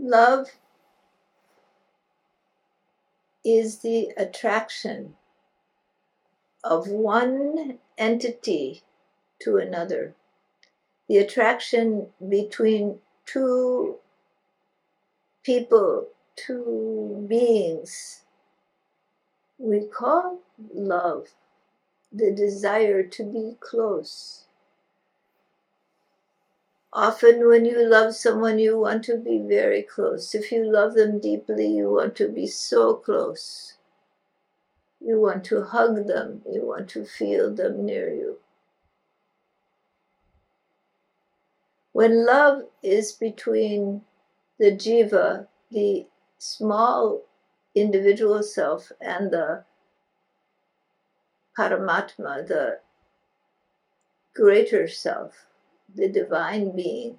Love is the attraction of one entity to another, the attraction between two people, two beings. We call love the desire to be close. Often, when you love someone, you want to be very close. If you love them deeply, you want to be so close. You want to hug them, you want to feel them near you. When love is between the jiva, the small individual self, and the Paramatma, the greater self, the divine being.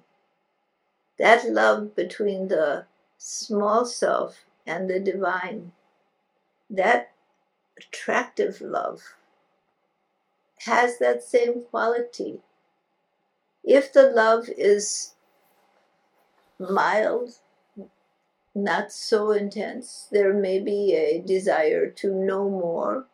That love between the small self and the divine, that attractive love, has that same quality. If the love is mild, not so intense, there may be a desire to know more.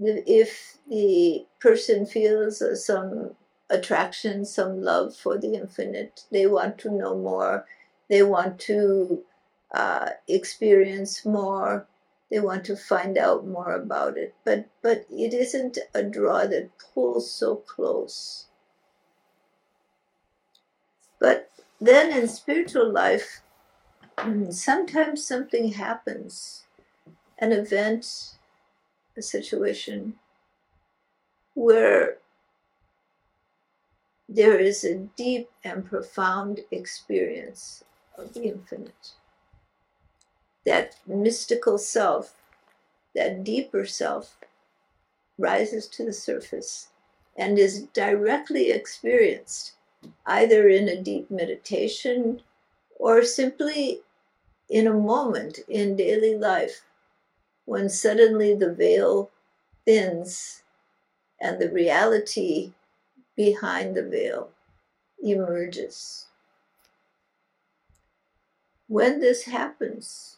If the person feels some attraction, some love for the infinite. They want to know more. They want to uh, experience more. They want to find out more about it. But but it isn't a draw that pulls so close. But then in spiritual life, sometimes something happens, an event, a situation where there is a deep and profound experience of the infinite. That mystical self, that deeper self, rises to the surface and is directly experienced either in a deep meditation or simply in a moment in daily life when suddenly the veil thins and the reality behind the veil emerges. When this happens,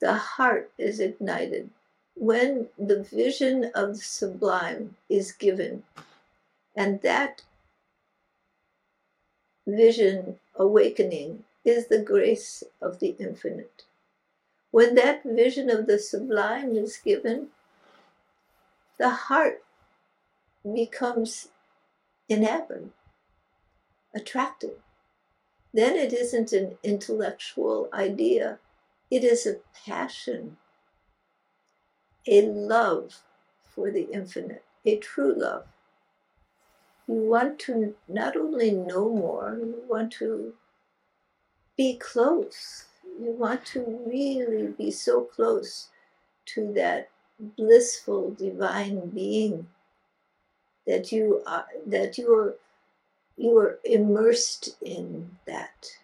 the heart is ignited. When the vision of the sublime is given, and that vision awakening is the grace of the infinite. When that vision of the sublime is given, the heart becomes enamored, attractive. Then it isn't an intellectual idea, it is a passion, a love for the infinite, a true love. You want to not only know more, you want to be close. You want to really be so close to that blissful divine being that you are that you're you are immersed in that.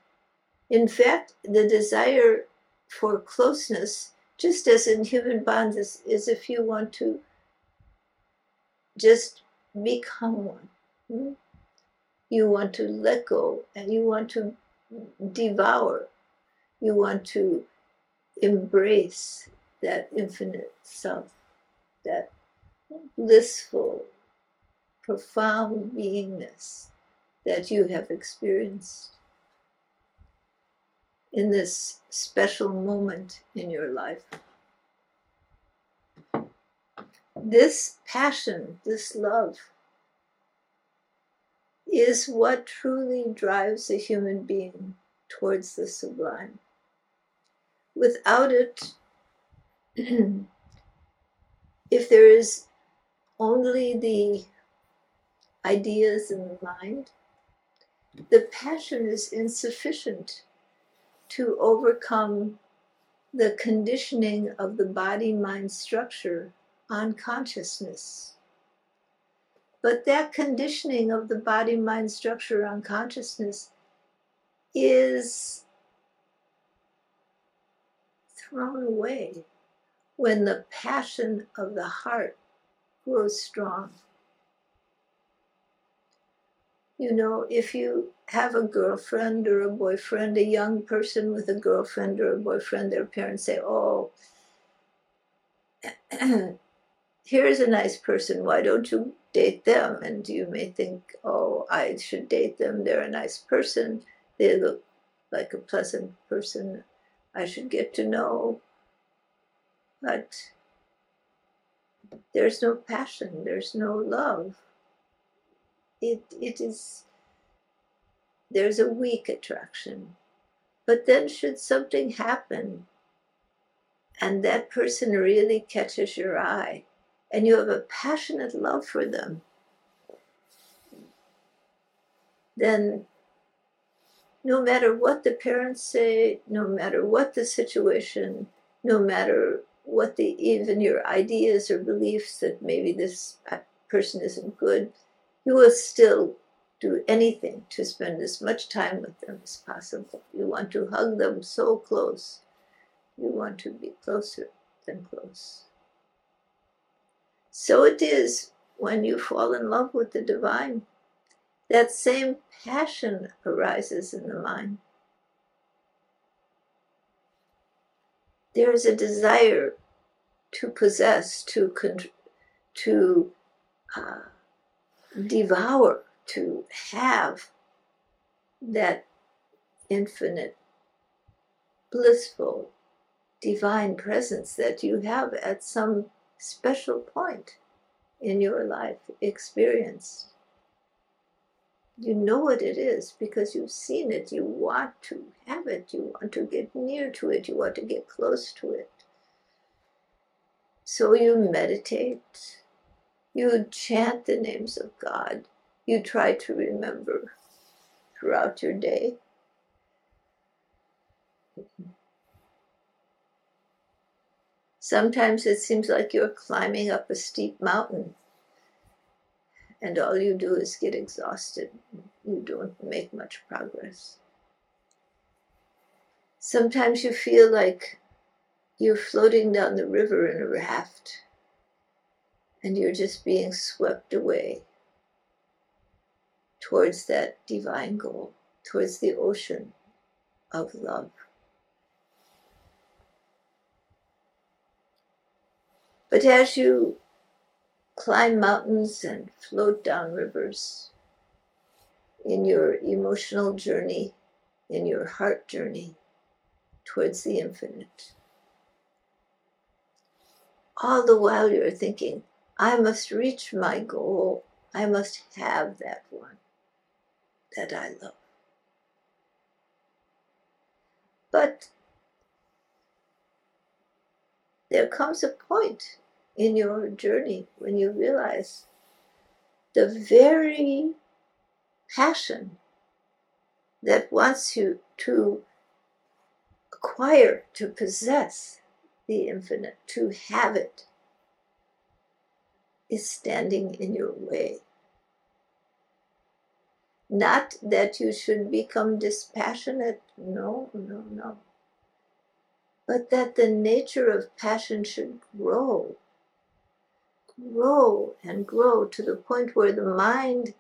In fact, the desire for closeness, just as in human bonds, is, is if you want to just become one. Hmm? You want to let go and you want to devour. You want to embrace that infinite self, that blissful profound beingness that you have experienced in this special moment in your life. This passion, this love, is what truly drives a human being towards the sublime. Without it, if there is only the ideas in the mind, the passion is insufficient to overcome the conditioning of the body mind structure on consciousness. But that conditioning of the body mind structure on consciousness is thrown away when the passion of the heart grows strong You know, if you have a girlfriend or a boyfriend, a young person with a girlfriend or a boyfriend, their parents say, Oh, here's a nice person, why don't you date them? And you may think, Oh, I should date them, they're a nice person, they look like a pleasant person I should get to know. But there's no passion, there's no love. It, it is, there's a weak attraction. But then, should something happen and that person really catches your eye and you have a passionate love for them, then no matter what the parents say, no matter what the situation, no matter what the even your ideas or beliefs that maybe this uh, person isn't good, you will still do anything to spend as much time with them as possible. You want to hug them so close. You want to be closer than close. So it is when you fall in love with the divine. That same passion arises in the mind. There is a desire to possess, to, to uh, devour, to have that infinite, blissful, divine presence that you have at some special point in your life experienced. You know what it is because you've seen it. You want to have it. You want to get near to it. You want to get close to it. So you meditate, you chant the names of God, you try to remember throughout your day. Sometimes it seems like you're climbing up a steep mountain and all you do is get exhausted. You don't make much progress. Sometimes you feel like you're floating down the river in a raft and you're just being swept away towards that divine goal, towards the ocean of love. But as you climb mountains and float down rivers in your emotional journey, in your heart journey towards the infinite, all the while you're thinking, I must reach my goal. I must have that one that I love. But there comes a point in your journey when you realize the very passion that wants you to acquire, to possess the infinite, to have it, is standing in your way. Not that you should become dispassionate, no, no, no. But that the nature of passion should grow, grow and grow to the point where the mind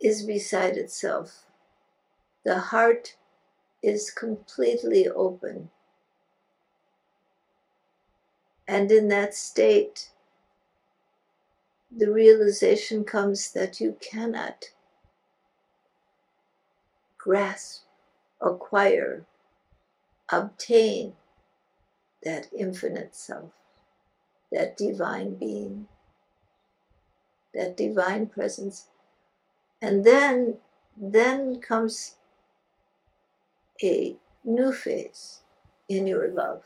is beside itself. The heart is completely open and in that state, the realization comes that you cannot grasp, acquire, obtain that infinite self, that divine being, that divine presence. And then, then comes a new phase in your love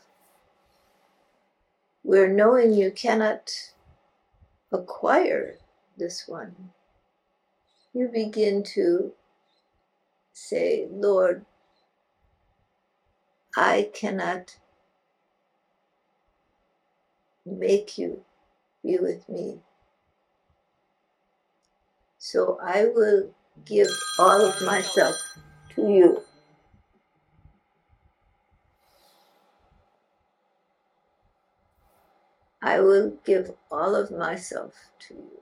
where knowing you cannot acquire this one, you begin to say, Lord, I cannot make you be with me. So I will give all of myself to you. I will give all of myself to you.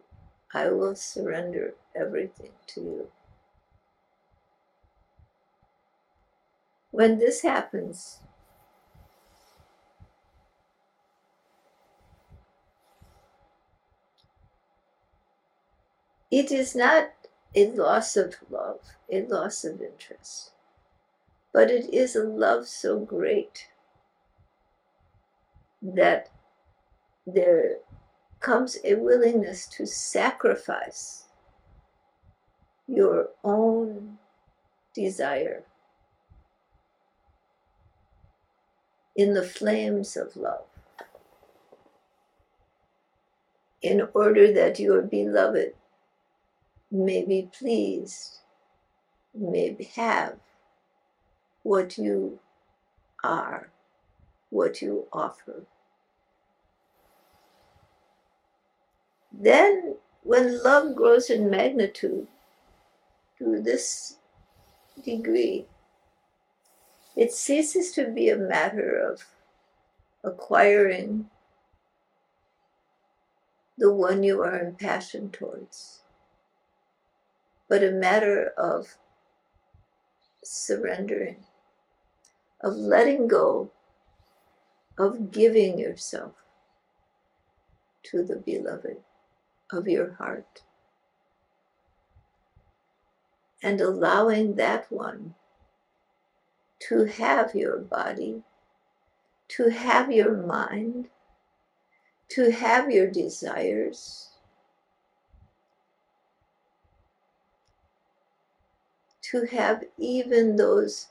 I will surrender everything to you. When this happens, it is not a loss of love, a loss of interest, but it is a love so great that there comes a willingness to sacrifice your own desire in the flames of love in order that your beloved may be pleased, may have what you are, what you offer. Then, when love grows in magnitude to this degree, it ceases to be a matter of acquiring the one you are impassioned towards, but a matter of surrendering, of letting go, of giving yourself to the beloved of your heart, and allowing that one to have your body, to have your mind, to have your desires, to have even those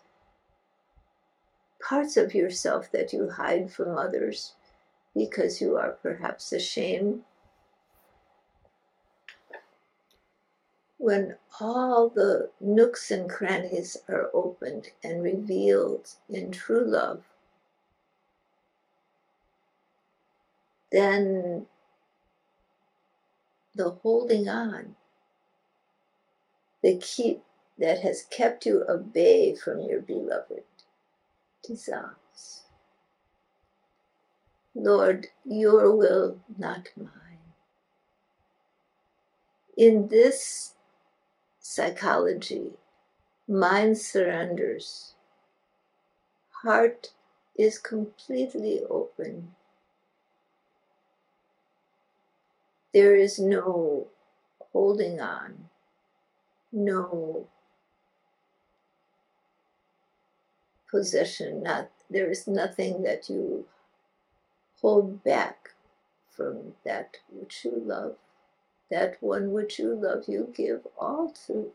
parts of yourself that you hide from others because you are perhaps ashamed. When all the nooks and crannies are opened and revealed in true love, then the holding on, the keep that has kept you at bay from your beloved dissolves. Lord, your will, not mine. In this psychology, mind surrenders, heart is completely open. There is no holding on, no possession, not there is nothing that you hold back from that which you love. That one which you love, you give all to.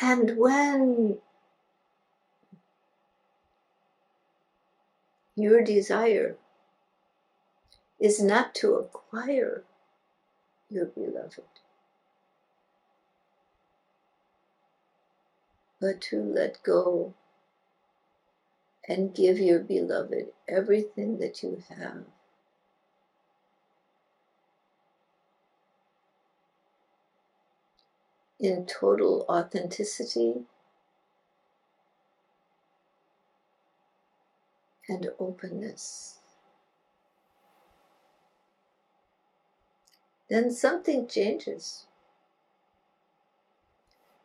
And when your desire is not to acquire your beloved, but to let go and give your beloved everything that you have. In total authenticity and openness. Then something changes.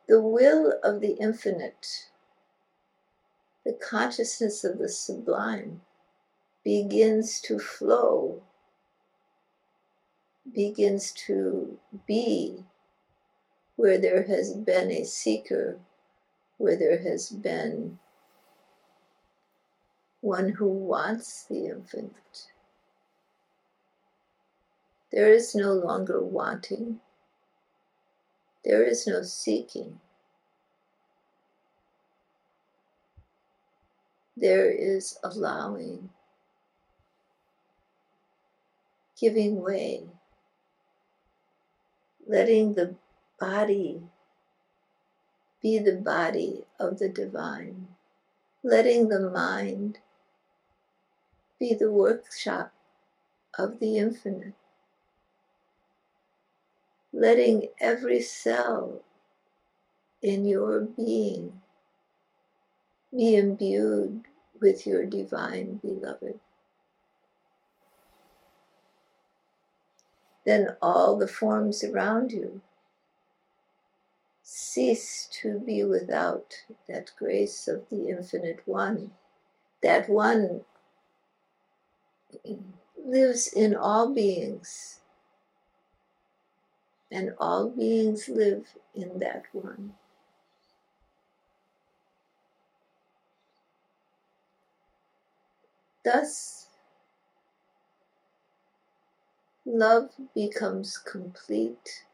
The will of the infinite the consciousness of the sublime begins to flow, begins to be where there has been a seeker, where there has been one who wants the infinite. There is no longer wanting, there is no seeking. there is allowing, giving way, letting the body. Be the body of the divine, letting the mind be the workshop of the infinite, letting every cell in your being be imbued with your divine beloved. then all the forms around you cease to be without that grace of the infinite one. That one lives in all beings, and all beings live in that one. Thus, love becomes complete.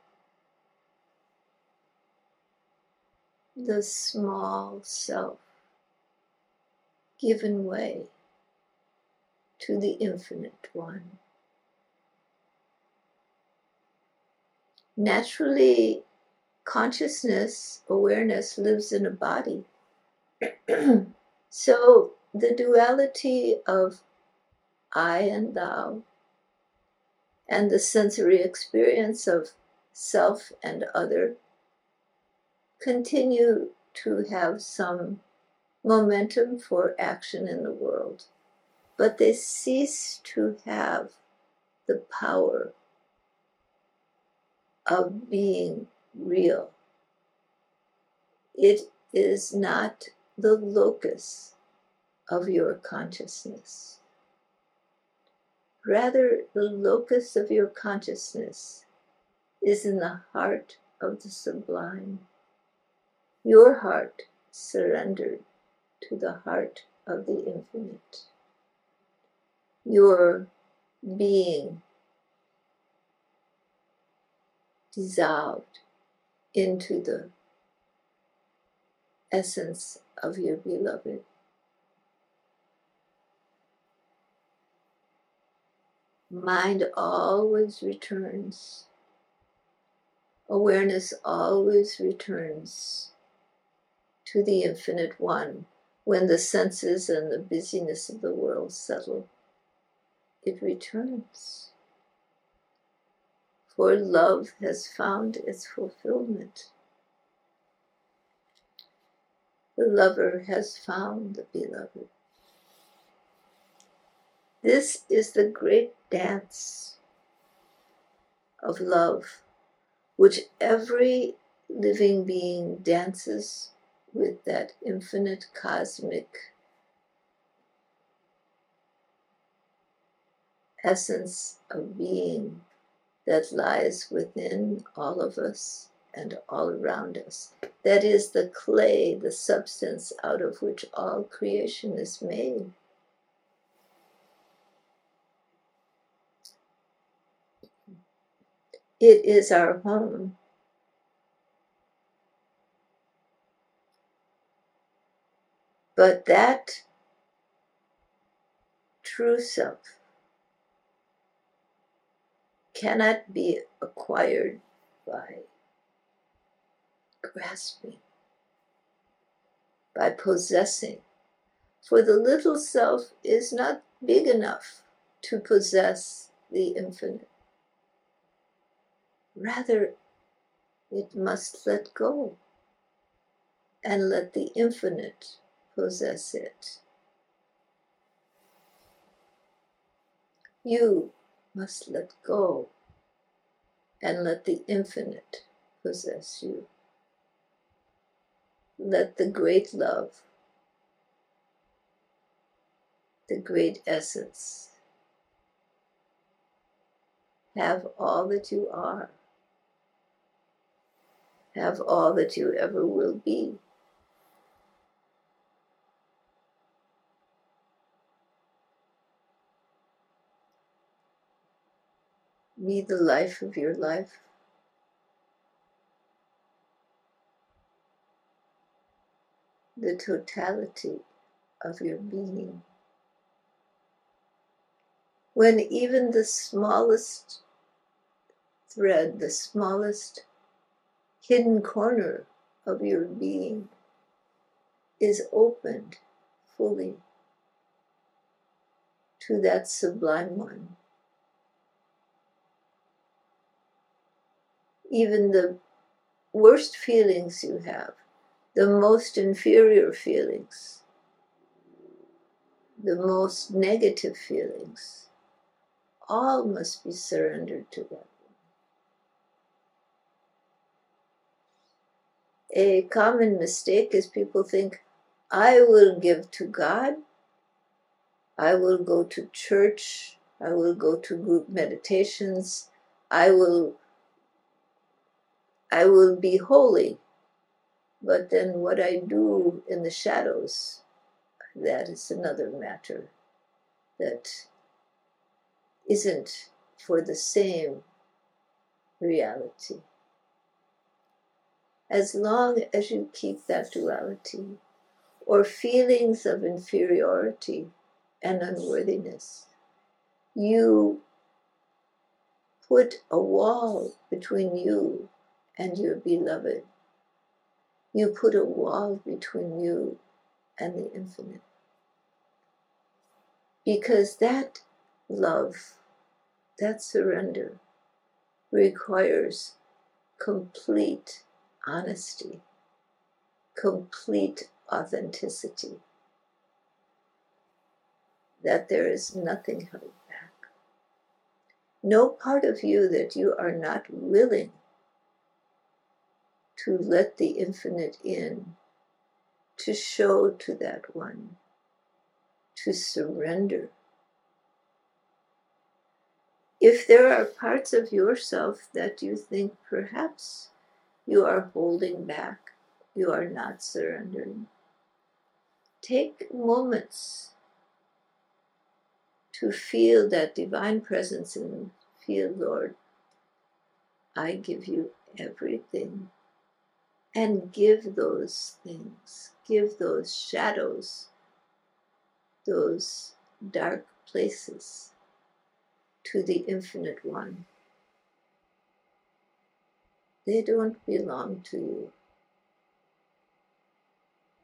The small self given way to the infinite one. Naturally, consciousness, awareness lives in a body. so the duality of I and thou, and the sensory experience of self and other, continue to have some momentum for action in the world, but they cease to have the power of being real. It is not the locus of your consciousness. Rather, the locus of your consciousness is in the heart of the sublime. Your heart surrendered to the heart of the infinite. Your being dissolved into the essence of your beloved. mind always returns. Awareness always returns to the infinite one when the senses and the busyness of the world settle. It returns. For love has found its fulfillment. The lover has found the beloved. This is the great dance of love, which every living being dances with that infinite cosmic essence of being that lies within all of us and all around us. That is the clay, the substance out of which all creation is made. It is our home. But that true self cannot be acquired by grasping, by possessing. For the little self is not big enough to possess the infinite. Rather, it must let go and let the infinite possess it. You must let go and let the infinite possess you. Let the great love, the great essence, have all that you are have all that you ever will be. Be the life of your life. The totality of your being. When even the smallest thread, the smallest hidden corner of your being is opened fully to that sublime one. even the worst feelings you have, the most inferior feelings, the most negative feelings, all must be surrendered to that. A common mistake is people think, I will give to God, I will go to church, I will go to group meditations, I will I will be holy. But then what I do in the shadows, that is another matter that isn't for the same reality. As long as you keep that duality or feelings of inferiority and unworthiness, you put a wall between you and your beloved. You put a wall between you and the infinite. Because that love, that surrender, requires complete honesty, complete authenticity. That there is nothing held back. No part of you that you are not willing to let the infinite in, to show to that one, to surrender. If there are parts of yourself that you think perhaps you are holding back, you are not surrendering, take moments to feel that divine presence and feel, Lord, I give you everything and give those things, give those shadows, those dark places to the Infinite One. They don't belong to you.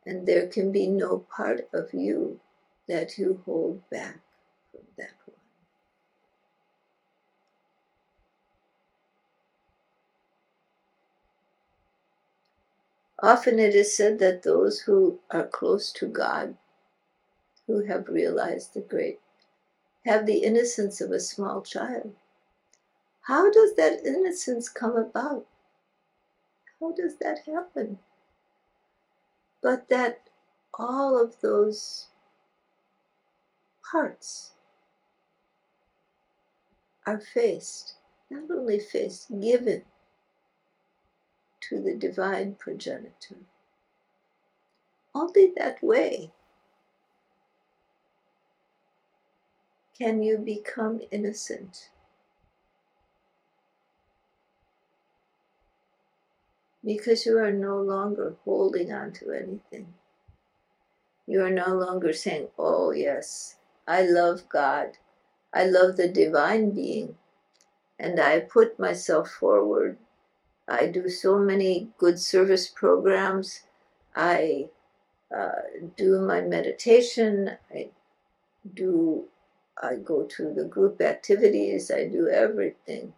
And there can be no part of you that you hold back from that one. Often it is said that those who are close to God, who have realized the great, have the innocence of a small child. How does that innocence come about? How does that happen? But that all of those parts are faced, not only faced, given to the divine progenitor. Only that way can you become innocent. Because you are no longer holding on to anything. You are no longer saying, Oh, yes, I love God. I love the divine being. And I put myself forward I do so many good service programs. I uh, do my meditation. I do. I go to the group activities. I do everything.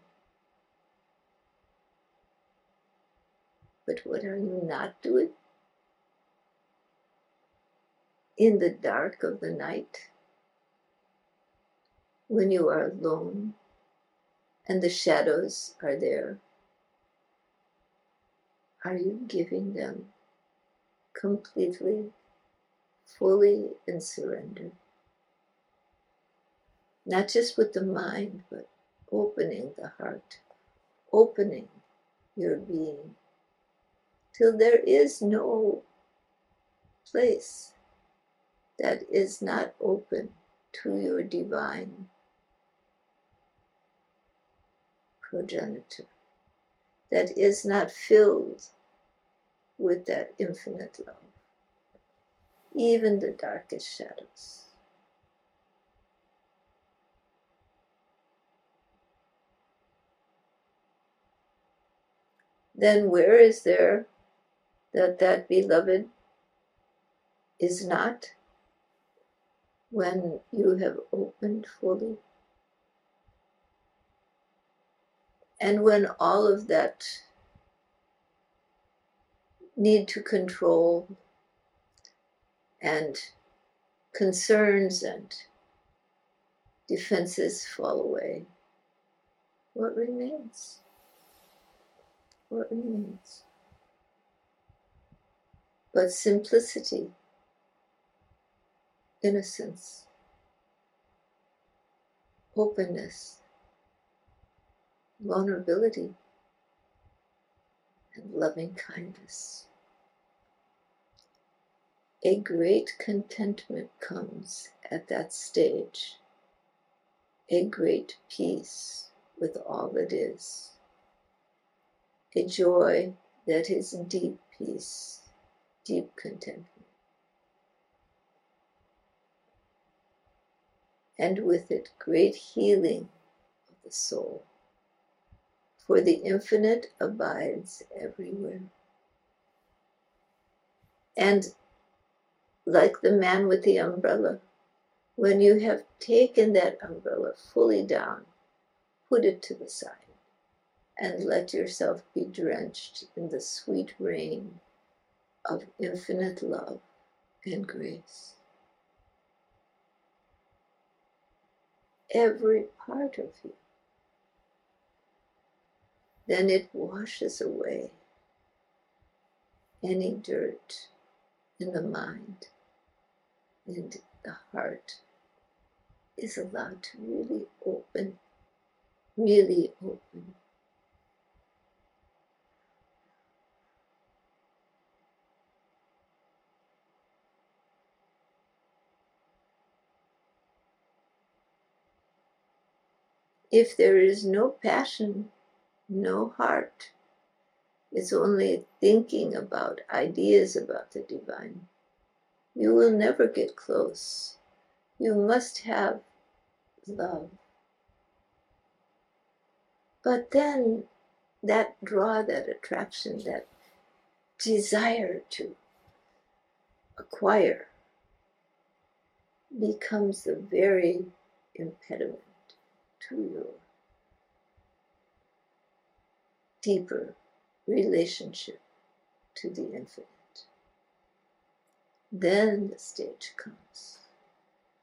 But what are you not doing? In the dark of the night, when you are alone and the shadows are there, are you giving them completely, fully in surrender? Not just with the mind, but opening the heart, opening your being, till there is no place that is not open to your divine progenitor, that is not filled with that infinite love, even the darkest shadows. Then where is there that that beloved is not when you have opened fully? And when all of that need to control and concerns and defenses fall away. What remains? What remains? but simplicity, innocence, openness, vulnerability, and loving kindness. A great contentment comes at that stage, a great peace with all that is, a joy that is deep peace, deep contentment. And with it, great healing of the soul for the infinite abides everywhere. And like the man with the umbrella, when you have taken that umbrella fully down, put it to the side and let yourself be drenched in the sweet rain of infinite love and grace. Every part of you. Then it washes away any dirt in the mind and the heart is allowed to really open, really open. If there is no passion no heart. It's only thinking about ideas about the divine. You will never get close. You must have love. But then that draw, that attraction, that desire to acquire becomes the very impediment to your deeper relationship to the infinite. Then the stage comes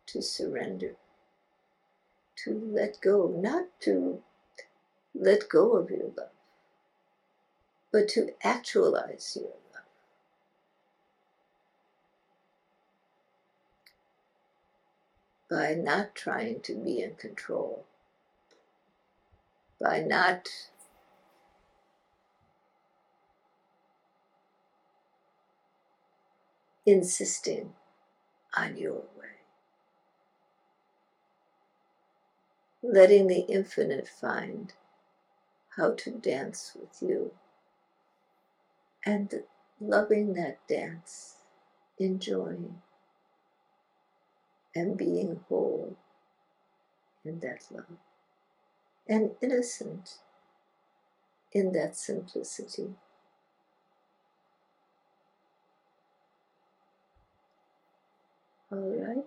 to surrender, to let go, not to let go of your love, but to actualize your love. By not trying to be in control, by not insisting on your way. Letting the infinite find how to dance with you and loving that dance, enjoying and being whole in that love and innocent in that simplicity. alright